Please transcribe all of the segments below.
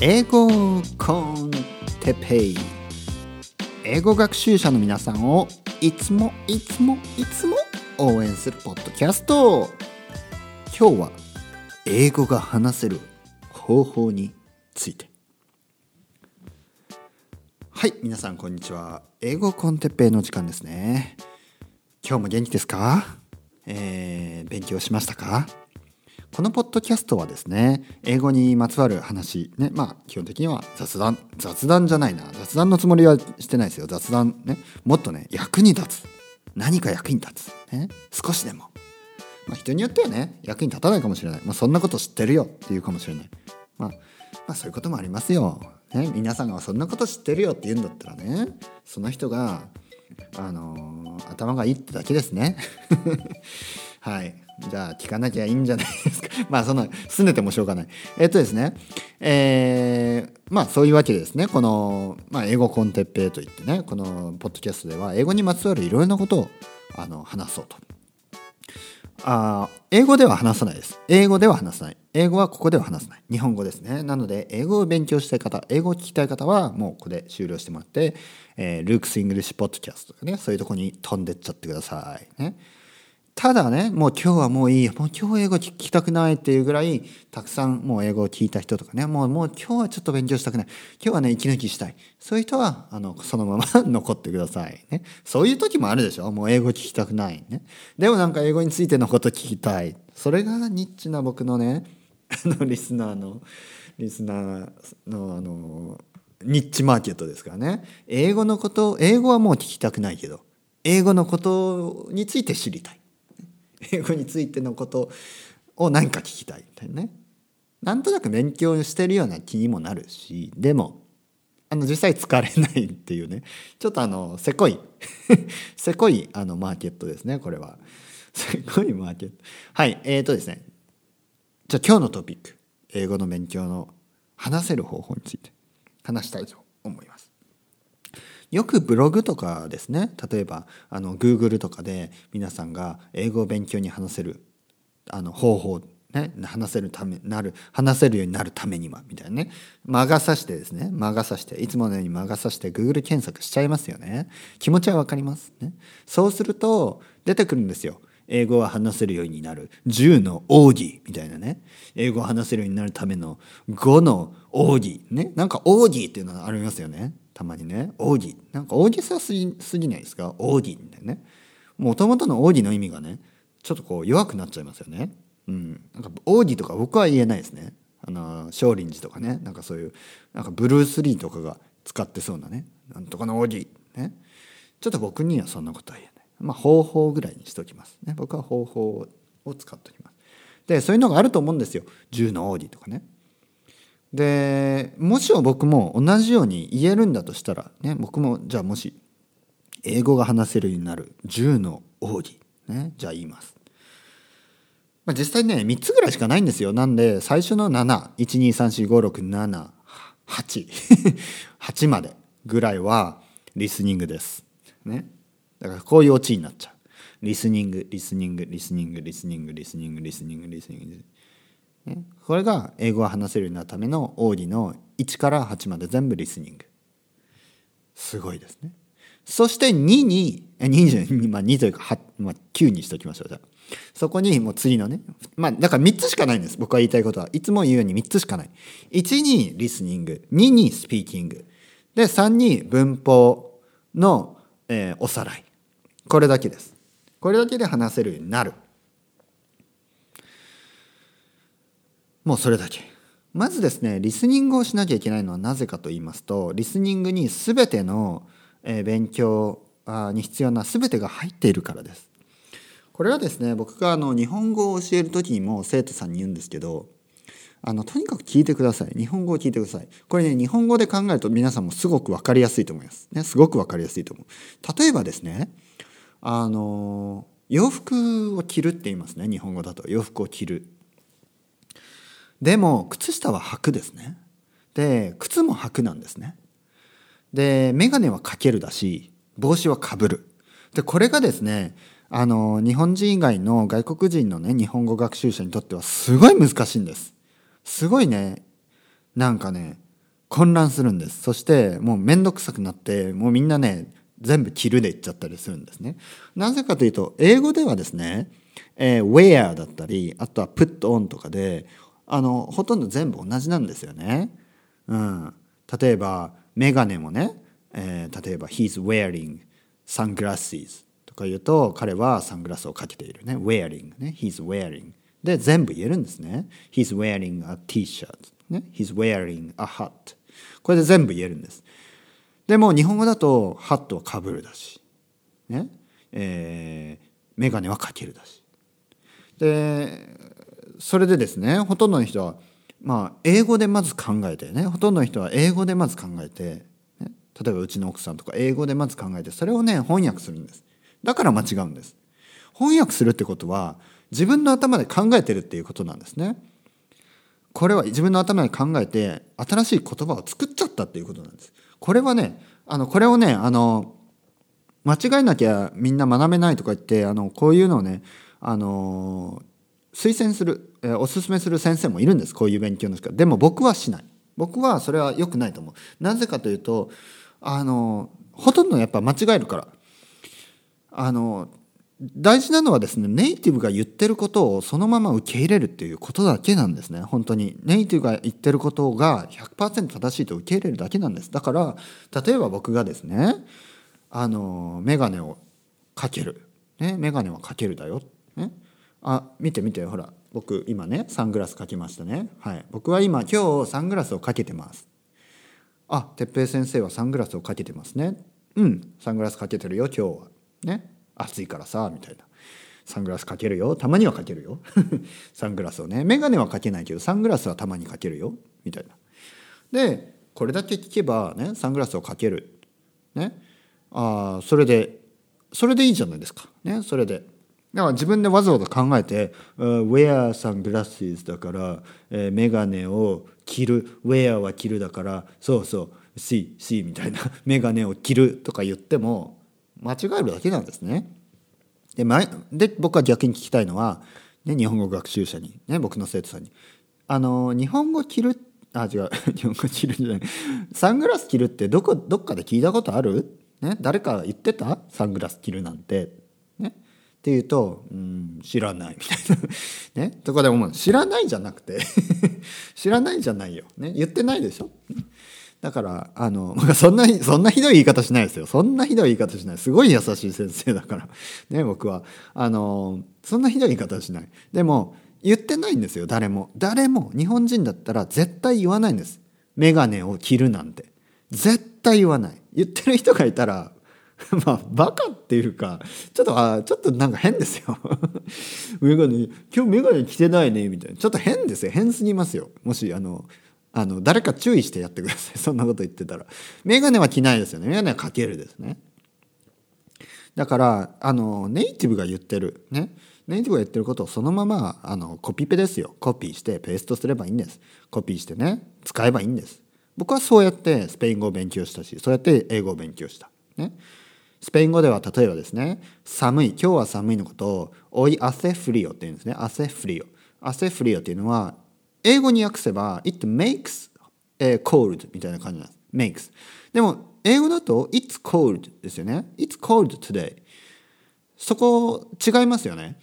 英語コンテペイ。英語学習者の皆さんをいつもいつもいつも応援するポッドキャスト。今日は英語が話せる方法について。はい皆さんこんにちは。英語コンテッペイの時間ですね。今日も元気ですか？えー、勉強しましたか？このポッドキャストはですね英語にまつわる話ねまあ基本的には雑談雑談じゃないな雑談のつもりはしてないですよ。雑談ねもっとね役に立つ。何か役に立つ、ね、少しでも、まあ、人によってはね役に立たないかもしれない、まあ、そんなこと知ってるよ。っていうかもしれない、まあ、まあそういうこともありますよ、ね、皆さんがそんなこと知ってるよって言うんだったらねその人があのー、頭がいいってだけですね。はい。じゃあ聞かなきゃいいんじゃないですか。まあその拗ねてもしょうがない。えっとですね。えー、まあそういうわけでですね。この、まあ、英語 con Teppei といってねこのポッドキャストでは英語にまつわるいろいろなことをあの話そうと。あ英語では話さないです。英語では話さない。英語はここでは話さない。日本語ですね。なので英語を勉強したい方英語を聞きたい方はもうここで終了してもらって、えー、 Luke's English Podcast とかねそういうとこに飛んでっちゃってください。ね。ただねもう今日はもういいもう今日英語聞きたくないっていうぐらいたくさんもう英語を聞いた人とかね。もうもう今日はちょっと勉強したくない。今日はね息抜きしたい。そういう人はあのそのまま 残ってくださいね。そういう時もあるでしょ。もう英語聞きたくないね。でもなんか英語についてのこと聞きたい。それがニッチな僕のね あのリスナーのリスナーのあのニッチマーケットですからね。英語のこと英語はもう聞きたくないけど英語のことについて知りたい。英語についてのことを何か聞きたいみたいなね。なんとなく勉強してるような気にもなるしでもあの実際疲れないっていうね。ちょっとあのせこい せこいあのマーケットですねこれは。せこいマーケット。はいえーとですね。じゃあ今日のトピック英語の勉強の話せる方法について話したいと思います。よくブログとかですね例えばあの Google とかで皆さんが英語を勉強に話せるあの方法ね、話せるためなる話せるようになるためにはみたいなね。魔が差してですね魔が差していつものように魔が差して Google 検索しちゃいますよね。気持ちは分かります。ね。そうすると出てくるんですよ。英語を話せるようになる。10の奥義みたいなね。英語を話せるようになるための5の奥義ね。なんか奥義っていうのがありますよね。たまにね奥義なんか大げさすぎすぎないですか？奥義ってねもともとの奥義の意味がねちょっとこう弱くなっちゃいますよね。うん、なんか奥義とか僕は言えないですね。あの少林寺とかねなんかそういうなんかブルース・リーとかが使ってそうなねなんとかの奥義ねちょっと僕にはそんなことは言えない。まあ方法ぐらいにしときますね。僕は方法を使っておきます。でそういうのがあると思うんですよ。銃の奥義とかね。でもしも僕も同じように言えるんだとしたら、ね、僕もじゃあもし英語が話せるようになる10の奥義、ね、じゃあ言います。まあ、実際ね3つぐらいしかないんですよなんで最初の7123456788 8 までぐらいはリスニングです。ね、だからこういうオチになっちゃう。リスニングリスニングリスニングリスニングリスニングリスニングリスニングこれが英語を話せるようになるためのオーディの1から8まで全部リスニング。すごいですね。そして2に2まあ、2というか8、まあ、9にしときましょうじゃあ。そこにもう次のねまあだから3つしかないんです。僕が言いたいことは。いつも言うように3つしかない。1にリスニング。2にスピーキング。で3に文法の、えー、おさらい。これだけです。これだけで話せるようになる。もうそれだけ。まずですねリスニングをしなきゃいけないのはなぜかと言いますとリスニングに全ての勉強に必要な全てが入っているからです。これはですね僕があの日本語を教える時にも生徒さんに言うんですけどあのとにかく聞いてください。日本語を聞いてください。これね日本語で考えると皆さんもすごく分かりやすいと思います。ねすごく分かりやすいと思う。例えばですねあの洋服を着るって言いますね日本語だと。洋服を着る。でも靴下は履くですね。で靴も履くなんですね。で眼鏡はかけるだし帽子はかぶる。でこれがですねあの日本人以外の外国人のね日本語学習者にとってはすごい難しいんです。すごいねなんかね混乱するんです。そしてもう面倒くさくなってもうみんなね全部着るで言っちゃったりするんですね。なぜかというと英語ではですね、えー、wear だったりあとは put on とかであのほとんど全部同じなんですよね、うん、例えばメガネもね、えー、例えば he's wearing sunglasses とか言うと彼はサングラスをかけているね。wearing ね。he's wearing で全部言えるんですね。he's wearing a t-shirt ね。he's wearing a hat これで全部言えるんです。でも日本語だとハットはかぶるだし。ね。えー、メガネはかけるだし。でそれでですねほとんどの人はまあ英語でまず考えてねほとんどの人は英語でまず考えて、ね、例えばうちの奥さんとか英語でまず考えてそれをね翻訳するんです。だから間違うんです。翻訳するってことは自分の頭で考えてるっていうことなんですね。これは自分の頭で考えて新しい言葉を作っちゃったっていうことなんです。これはねあのこれをねあの間違えなきゃみんな学べないとか言ってあのこういうのをねあの推薦する、えおすすめする先生もいるんですこういう勉強の仕方。でも僕はしない。僕はそれは良くないと思う。なぜかというとあのほとんどやっぱ間違えるから。あの大事なのはですねネイティブが言ってることをそのまま受け入れるっていうことだけなんですね。本当に。ネイティブが言ってることが100%正しいと受け入れるだけなんです。だから例えば僕がですねあの眼鏡をかける、ね、眼鏡はかけるだよ、ね、あ見て見てほら僕今ねサングラスかけましたね。はい。僕は今今日サングラスをかけてます。あ哲平先生はサングラスをかけてますね。うんサングラスかけてるよ今日は。ね。暑いからさみたいな。サングラスかけるよ。たまにはかけるよ。サングラスをね。眼鏡はかけないけどサングラスはたまにかけるよ。みたいな。でこれだけ聞けばねサングラスをかける。ね。あそれでそれでいいじゃないですか。ね。それで。だから自分でわざわざ考えて「wear sunglasses」だから、えー、眼鏡を着る「wear」は着るだからそうそう「see」「see」みたいな 眼鏡を着るとか言っても間違えるだけなんですね。で前で僕は逆に聞きたいのは、ね、日本語学習者に、ね、僕の生徒さんにあの日本語着るあ違う 日本語着るんじゃないサングラス着るってどこどっかで聞いたことある、ね、誰か言ってた？サングラス着るなんて。ね、って言うと「うん知らない」みたいな。ね、とかで思う。知らないじゃなくて。知らないじゃないよ、ね、言ってないでしょ？だからあの そんなそんなひどい言い方しないですよ。そんなひどい言い方しない。すごい優しい先生だから。ね？僕は。あのそんなひどい言い方しない。でも言ってないんですよ。誰も。誰も。日本人だったら絶対言わないんです。眼鏡を切るなんて。絶対言わない。言ってる人がいたら まあバカっていうかちょっとあちょっとなんか変ですよ。眼鏡今日眼鏡着てないねみたいな。ちょっと変ですよ。変すぎますよ。もしあのあの誰か注意してやってください。そんなこと言ってたら。眼鏡は着ないですよね。眼鏡はかけるですね。だからあのネイティブが言ってる。ね。ネイティブが言ってることをそのままあのコピペですよ。コピーしてペーストすればいいんです。コピーしてね。使えばいいんです。僕はそうやってスペイン語を勉強したしそうやって英語を勉強した。ね。スペイン語では例えばですね寒い今日は寒いのことを「おい汗フリオ」って言うんですね汗フリオ汗フリオっていうのは英語に訳せば it makes、cold みたいな感じなんです。makes。でも英語だと it's cold ですよね。it's cold today。そこ違いますよね。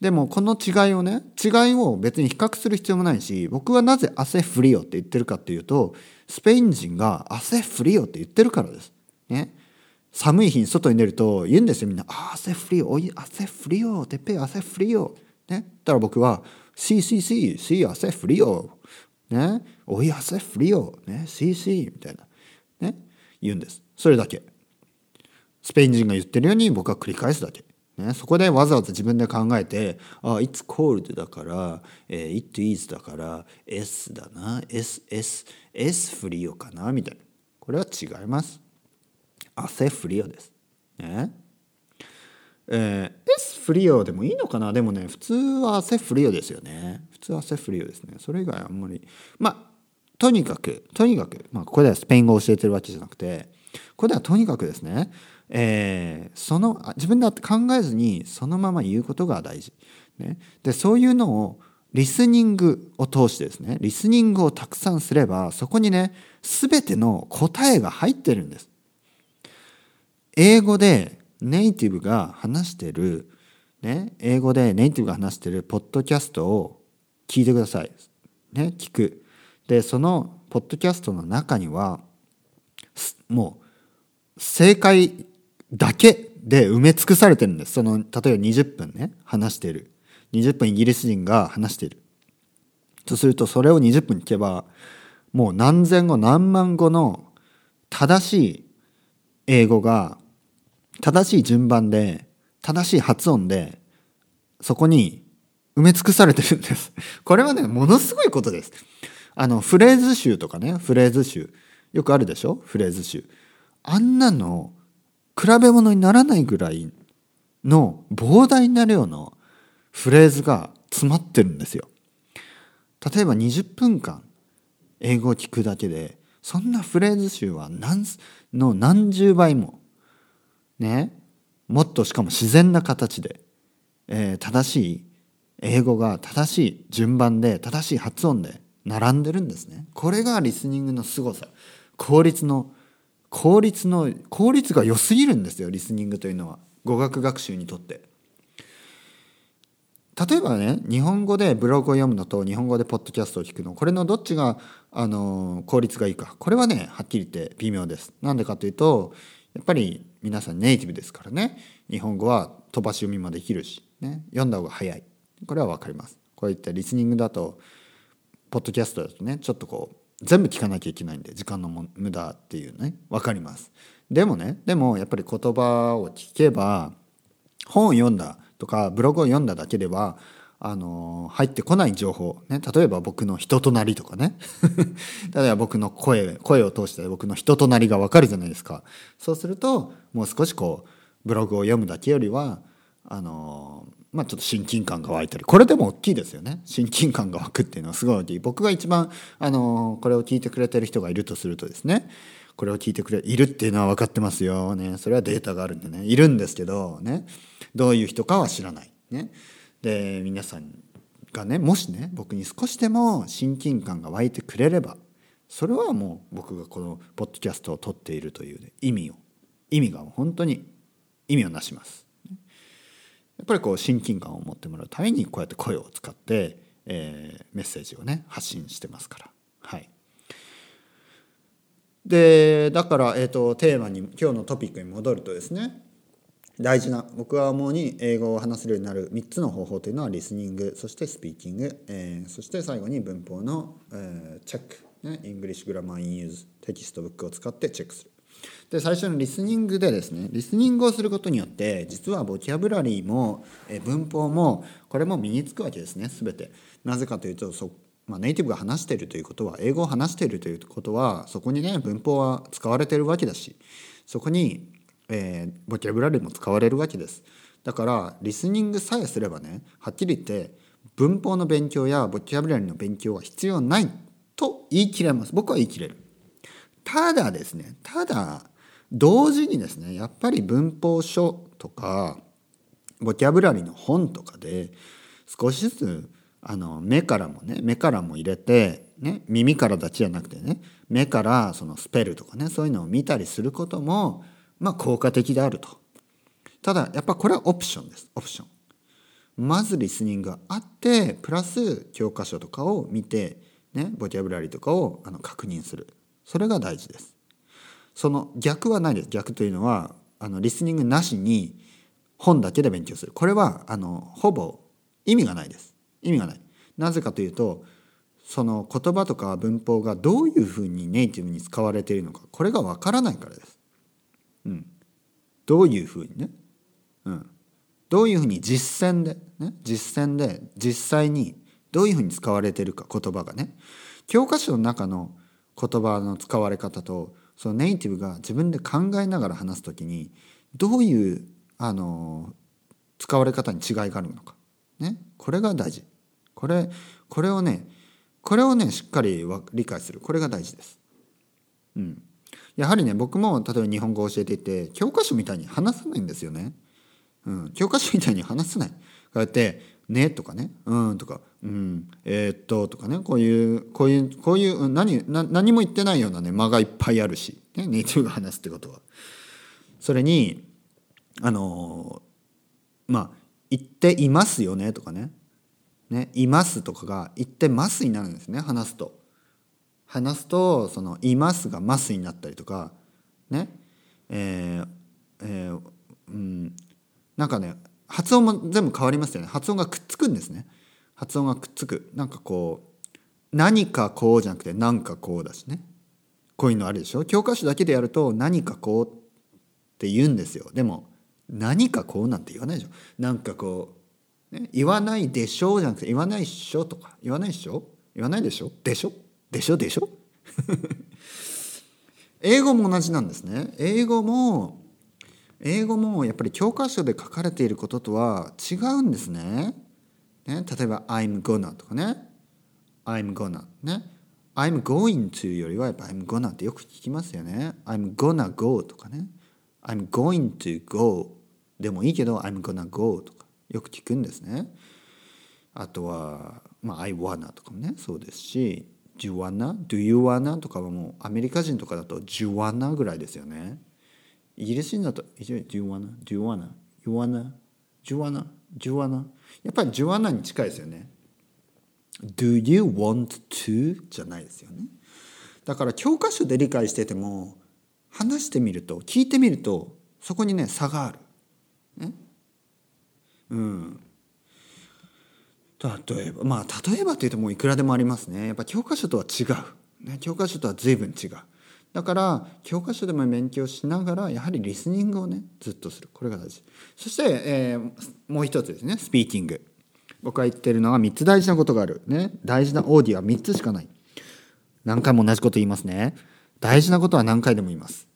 でもこの違いをね違いを別に比較する必要もないし僕はなぜ汗フリオって言ってるかっていうとスペイン人が汗フリオって言ってるからです。ね。寒い日に外に出ると言うんですよみんな「あ汗フリオおい汗フリオてっぺい汗フリオ」ね。だから僕は Sí, sí, sí, sí, hace frío. ね。おい、hace frío. ね。Sí, sí. みたいな。ね。言うんです。それだけ。スペイン人が言ってるように僕は繰り返すだけ。ね、そこでわざわざ自分で考えて、あ、it's cold だから、えー、it is だから、s だな、s, s, s フリオかな、みたいな。これは違います。汗フリオです。ね。えー、S フリオでもいいのかな？でもね普通は汗フリオですよね。普通は汗フリオですね。それ以外あんまり。まあとにかくとにかく、まあ、ここではスペイン語を教えてるわけじゃなくてここではとにかくですね、えー、その自分で考えずにそのまま言うことが大事、ね、でそういうのをリスニングを通してですねリスニングをたくさんすればそこにね全ての答えが入ってるんです。英語でネイティブが話してる、ね、英語でネイティブが話してるポッドキャストを聞いてください。ね、聞く。で、そのポッドキャストの中には、もう、正解だけで埋め尽くされてるんです。その、例えば20分ね、話している。20分イギリス人が話している。とすると、それを20分聞けば、もう何千語何万語の正しい英語が正しい順番で正しい発音でそこに埋め尽くされてるんです。これはね、ものすごいことです。あの、フレーズ集とかね、フレーズ集。よくあるでしょ？フレーズ集。あんなの、比べ物にならないぐらいの膨大な量のフレーズが詰まってるんですよ。例えば20分間英語を聞くだけで、そんなフレーズ集は何の何十倍もね。もっとしかも自然な形で、えー、正しい英語が正しい順番で正しい発音で並んでるんですね。これがリスニングの凄さ。効率の効率の効率が良すぎるんですよリスニングというのは。語学学習にとって。例えばね日本語でブログを読むのと日本語でポッドキャストを聞くのこれのどっちがあの効率がいいか。これはねはっきり言って微妙です。なんでかというとやっぱり皆さんネイティブですからね。日本語は飛ばし読みもできるし、ね、読んだ方が早い。これは分かります。こういったリスニングだとポッドキャストだとねちょっとこう全部聞かなきゃいけないんで時間の無駄っていうね。分かります。でもねでもやっぱり言葉を聞けば本を読んだとかブログを読んだだけではあの入ってこない情報、ね、例えば僕の人となりとかね。例えば僕の声声を通して僕の人となりが分かるじゃないですか。そうするともう少しこうブログを読むだけよりはあのまあちょっと親近感が湧いたり。これでも大きいですよね。親近感が湧くっていうのはすごい大きい。僕が一番あのこれを聞いてくれてる人がいるとするとですね。これを聞いてくれいるっていうのは分かってますよね。それはデータがあるんでね。いるんですけどね。どういう人かは知らない。ね。で皆さんがねもしね僕に少しでも親近感が湧いてくれればそれはもう僕がこのポッドキャストを撮っているという、ね、意味を意味が本当に意味をなします。やっぱりこう親近感を持ってもらうためにこうやって声を使って、えー、メッセージをね発信してますから。はい、でだから、えーとテーマに今日のトピックに戻るとですね大事な僕は主に英語を話せるようになる3つの方法というのはリスニングそしてスピーキング、えー、そして最後に文法の、えー、チェック、ね、 English Grammar in Use textbook を使ってチェックする。で最初のリスニングでですねリスニングをすることによって実はボキャブラリーも、えー、文法もこれも身につくわけですね全て。なぜかというとそまあ、ネイティブが話しているということは英語を話しているということはそこにね文法は使われてるわけだしそこにえー、ボキャブラリーも使われるわけです。だからリスニングさえすればねはっきり言って文法の勉強やボキャブラリーの勉強は必要ないと言い切れます。僕は言い切れる。ただですねただ同時にですねやっぱり文法書とかボキャブラリーの本とかで少しずつあの目からもね目からも入れて、ね、耳からだけじゃなくてね目からそのスペルとかねそういうのを見たりすることもまあ効果的であると。ただやっぱこれはオプションです。オプション。まずリスニングがあってプラス教科書とかを見てねボキャブラリーとかをあの確認する。それが大事です。その逆はないです。逆というのはあのリスニングなしに本だけで勉強する。これはあのほぼ意味がないです。意味がない。なぜかというとその言葉とか文法がどういうふうにネイティブに使われているのかこれがわからないからです。うん、どういうふうにね、うん、どういうふうに実践で、ね、実践で実際にどういうふうに使われてるか言葉がね。教科書の中の言葉の使われ方とそのネイティブが自分で考えながら話す時にどういうあの使われ方に違いがあるのか、ね、これが大事。これこれをねこれをねしっかり理解する。これが大事です。うん。やはりね僕も例えば日本語を教えていて教科書みたいに話さないんですよね。うん、教科書みたいに話さない。こうやってねとかねうんとかうんえー、っととかねこういうこういうこういう何何も言ってないようなね間がいっぱいあるし、ね、ネイティブが話すってことはそれにあのまあ言っていますよねとかねねいますとかが言ってますになるんですね話すと話すとそのいますがますになったりとかね？えー、えー、うんなんかね発音も全部変わりますよね。発音がくっつくんですね。発音がくっつく。なんかこう何かこうじゃなくて何かこうだしね。こういうのあるでしょ？教科書だけでやると何かこうって言うんですよ。でも何かこうなんて言わないでしょ。なんかこう、ね、言わないでしょうじゃなくて言わないっしょとか。言わないっしょ？言わないでしょ？でしょ？でしょ？でしょ？英語も同じなんですね。英語も英語もやっぱり教科書で書かれていることとは違うんですね。ね例えば「I'm gonna」とかね「I'm gonna」ね「I'm going to」よりはやっぱ「I'm gonna」ってよく聞きますよね「I'm gonna go」とかね「I'm going to go」でもいいけど「I'm gonna go」とかよく聞くんですね。あとは「まあ、I wanna」とかもねそうですし「ジュワナ？Do you とかはもうアメリカ人とかだとジュワナ？ぐらいですよね。イギリス人だと Do you wanna? Do you wanna? You やっぱりジュワナに近いですよね。Do you want じゃないですよね。だから教科書で理解してても話してみると聞いてみるとそこにね差がある。うん。例えばまあ例えばというともういくらでもありますね。やっぱ教科書とは違う。ね、教科書とは随分違う。だから教科書でも勉強しながらやはりリスニングをねずっとする。これが大事。そして、えー、もう一つですね。スピーキング。僕が言ってるのは3つ大事なことがある。ね大事なオーディオは3つしかない。何回も同じこと言いますね。大事なことは何回でも言います、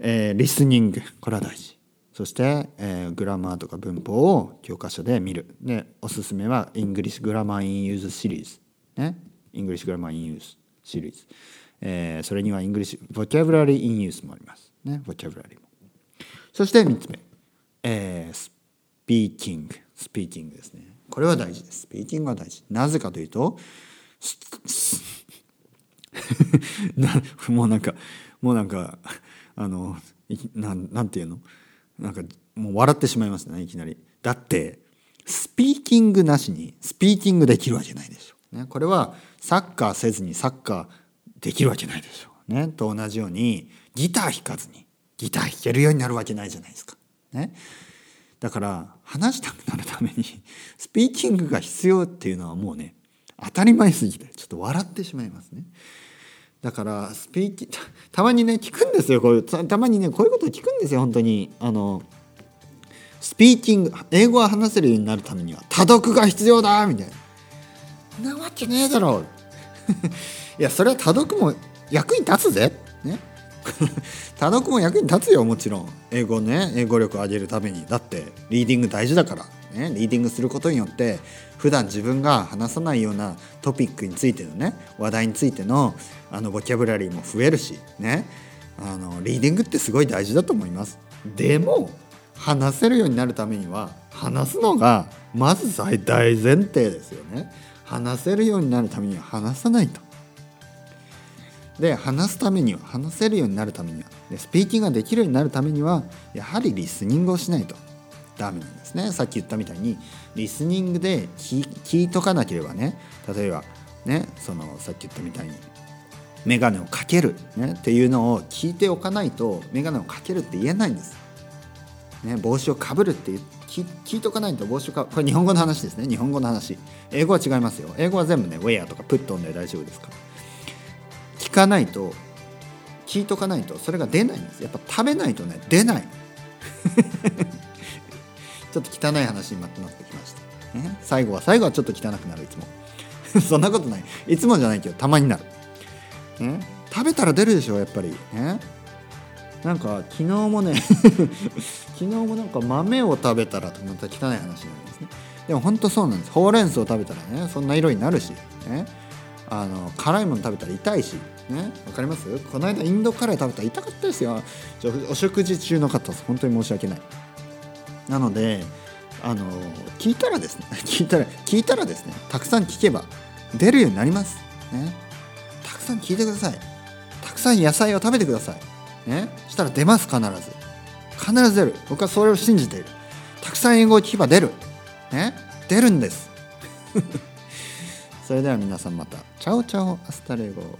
えー、リスニング。これは大事。そして、えー、グラマーとか文法を教科書で見る。でおすすめは English Grammar in Use シリーズね。 English Grammar in Use シリーズえー、それには English Vocabulary in Use もあります。ね。ボキャブラリーも。そして3つ目、えー、スピーキングスピーキングですね。これは大事です。スピーキングは大事。なぜかというと もうなんかもうなんかあのなんなんていうの？なんかもう笑ってしまいますねいきなりだってスピーキングなしにスピーキングできるわけないでしょ、ね、これはサッカーせずにサッカーできるわけないでしょう。ね、と同じようにギター弾かずにギター弾けるようになるわけないじゃないですか。ね、だから話したくなるためにスピーキングが必要っていうのはもうね当たり前すぎてちょっと笑ってしまいますね。だからスピーキ たまにね聞くんですよこういうたまにねこういうこと聞くんですよ本当にあのスピーキング英語が話せるようになるためには多読が必要だみたいな。なわけねえだろ いやそれは多読も役に立つぜ。ね。多読も役に立つよもちろん英語ね英語力を上げるためにだってリーディング大事だから、ね、リーディングすることによって普段自分が話さないようなトピックについてのね話題についてのあのボキャブラリーも増えるしねあのリーディングってすごい大事だと思います。でも話せるようになるためには話すのがまず最大前提ですよね。話せるようになるためには話さないと。で話すためには話せるようになるためにはでスピーキングができるようになるためにはやはりリスニングをしないと。ダメなんですね。さっき言ったみたいにリスニングで聞いとかなければね。例えばねそのさっき言ったみたいに眼鏡をかける、ね、っていうのを聞いておかないと眼鏡をかけるって言えないんです。ね、帽子をかぶるって聞聞いとかないと帽子をかこれ日本語の話ですね。日本語の話。英語は違いますよ。英語は全部ねウェアとかプットンで大丈夫ですから。聞かないと聞いとかないとそれが出ないんです。やっぱ食べないとね出ない。ちょっと汚い話になってきました、ね、最後は最後はちょっと汚くなるいつも。そんなことない。いつもじゃないけどたまになる、ね、食べたら出るでしょやっぱり。ねなんか昨日もね 昨日もなんか豆を食べたらとまた汚い話なんですね。でも本当そうなんです。ほうれん草を食べたらねそんな色になるし。ねあの辛いもの食べたら痛いし。ねわかります？この間インドカレー食べたら痛かったですよ。お食事中の方本当に申し訳ない。なのであの聞いたらですね 聞いたら聞いたらですねたくさん聞けば出るようになります。ね。たくさん聞いてください。たくさん野菜を食べてください。ね。したら出ます必ず。必ず出る。僕はそれを信じている。たくさん英語を聞けば出る。ね。出るんです。それでは皆さんまた。 Ciao ciao。 Hasta luego。